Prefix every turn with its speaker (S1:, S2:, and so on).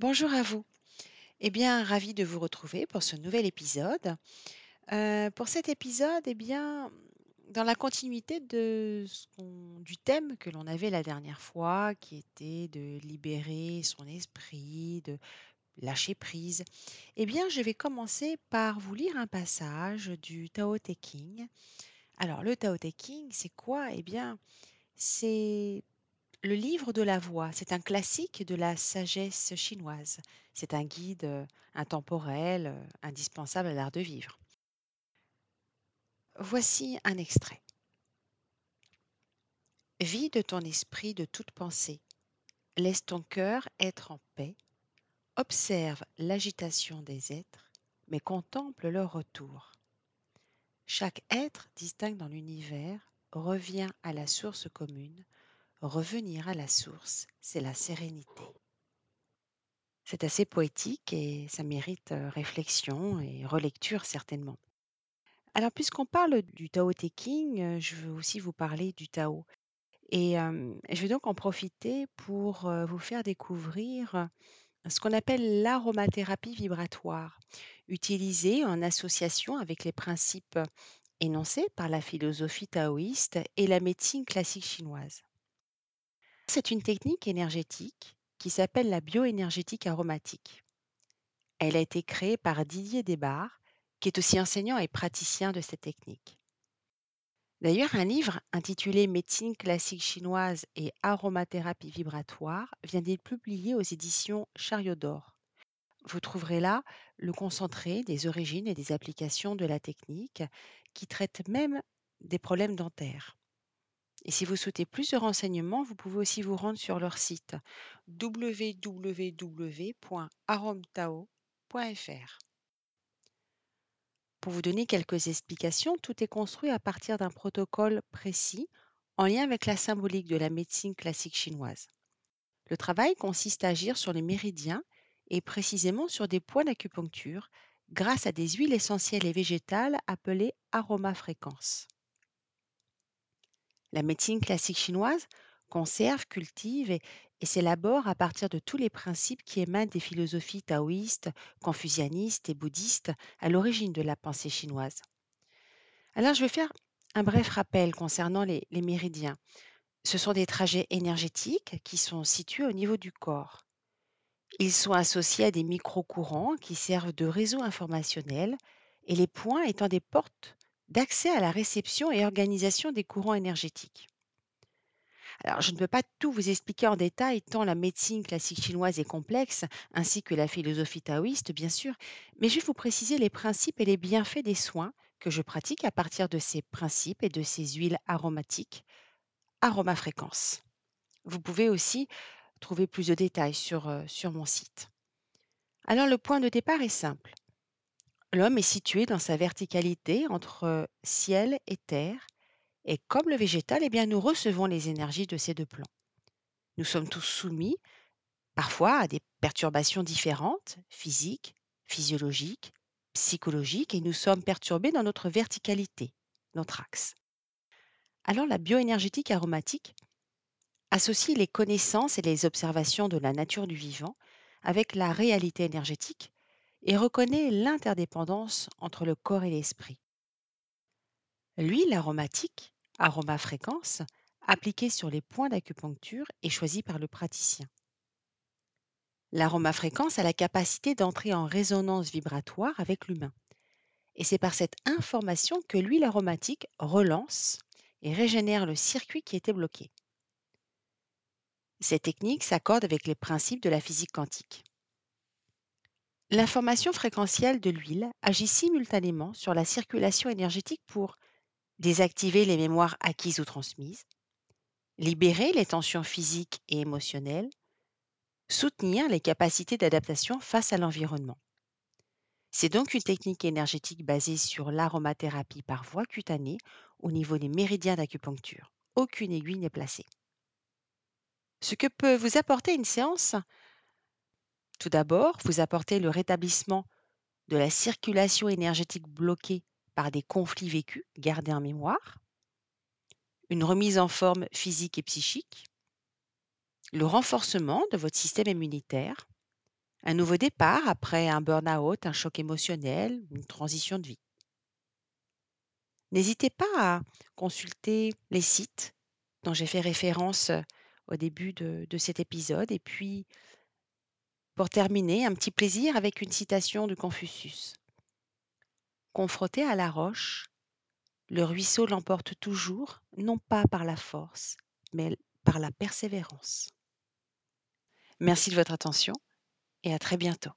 S1: Bonjour à vous. Eh bien, ravi de vous retrouver pour ce nouvel épisode. Heu, pour cet épisode, eh bien, dans la continuité du thème que l'on avait la dernière fois, qui était de libérer son esprit, de lâcher prise, eh bien, je vais commencer par vous lire un passage du Tao Te Ching. Alors, le Tao Te Ching, c'est quoi? Eh bien, c'est le livre de la voix, c'est un classique de la sagesse chinoise. C'est un guide, heu, intemporel, heu, indispensable à l'art de vivre. Voici un extrait. Vide ton esprit de toute pensée, laisse ton cœur être en paix, observe l'agitation des êtres, mais contemple leur retour. Chaque être distinct dans l'univers revient à la source commune. Revenir à la source, c'est la sérénité. C'est assez poétique et ça mérite, heu, réflexion et relecture certainement. Alors puisqu'on parle du Tao Te heu, je veux aussi vous parler du Tao et je vais donc en profiter pour, heu, vous faire découvrir, ce qu'on appelle l'aromathérapie vibratoire, utilisée en association avec les principes énoncés par la philosophie taoïste et la médecine classique chinoise. C'est une technique énergétique qui s'appelle la bioénergétique aromatique. Elle a été créée par Didier Desbarres, qui est aussi enseignant et praticien de cette technique. D'ailleurs, un livre intitulé Médecine classique chinoise et aromathérapie vibratoire vient d'être publié aux éditions Chariot d'Or. Vous trouverez là le concentré des origines et des applications de la technique qui traite même des problèmes dentaires. Et si vous souhaitez plus de renseignements, vous pouvez aussi vous rendre sur leur site www.aromtao.fr. Pour vous donner quelques explications, tout est construit à partir d'un protocole précis en lien avec la symbolique de la médecine classique chinoise. Le travail consiste à agir sur les méridiens et précisément sur des points d'acupuncture grâce à des huiles essentielles et végétales appelées aromafréquences. La médecine classique chinoise conserve, cultive et, s'élabore à partir de tous les principes qui émanent des philosophies taoïstes, confucianistes et bouddhistes à l'origine de la pensée chinoise. Alors je vais faire un bref rappel concernant les, les méridiens. Ce sont des trajets énergétiques qui sont situés au niveau du corps. Ils sont associés à des micro-courants qui servent de réseau informationnel et les points étant des portes d'accès à la réception et organisation des courants énergétiques. Alors, je ne peux pas tout vous expliquer en détail, tant la médecine classique chinoise est complexe, ainsi que la philosophie taoïste, bien sûr, mais je vais vous préciser les principes et les bienfaits des soins que je pratique à partir de ces principes et de ces huiles aromatiques, aromafréquences. Vous pouvez aussi trouver plus de détails sur, euh, sur mon site. Alors, le point de départ est simple. L'homme est situé dans sa verticalité entre ciel et terre, et comme le végétal, eh bien, nous recevons les énergies de ces deux plans. Nous sommes tous soumis parfois à des perturbations différentes, physiques, physiologiques, psychologiques, et nous sommes perturbés dans notre verticalité, notre axe. Alors la bioénergétique aromatique associe les connaissances et les observations de la nature du vivant avec la réalité énergétique et reconnaît l'interdépendance entre le corps et l'esprit. L'huile aromatique, aromafréquence, appliquée sur les points d'acupuncture est choisie par le praticien. L'aromafréquence a la capacité d'entrer en résonance vibratoire avec l'humain. Et c'est par cette information que l'huile aromatique relance et régénère le circuit qui était bloqué. Cette technique s'accorde avec les principes de la physique quantique. L'information fréquentielle de l'huile agit simultanément sur la circulation énergétique pour désactiver les mémoires acquises ou transmises, libérer les tensions physiques et émotionnelles, soutenir les capacités d'adaptation face à l'environnement. C'est donc une technique énergétique basée sur l'aromathérapie par voie cutanée au niveau des méridiens d'acupuncture. Aucune aiguille n'est placée. Ce que peut vous apporter une séance? Tout d'abord, vous apportez le rétablissement de la circulation énergétique bloquée par des conflits vécus, gardés en mémoire, une remise en forme physique et psychique, le renforcement de votre système immunitaire, Un nouveau départ après un burn-out, un choc émotionnel, une transition de vie. N'hésitez pas à consulter les sites dont j'ai fait référence, heu, au début de de cet épisode et puis pour terminer, un petit plaisir avec une citation de Confucius. «Confronté à la roche, le ruisseau l'emporte toujours, non pas par la force, mais par la persévérance». Merci de votre attention et à très bientôt.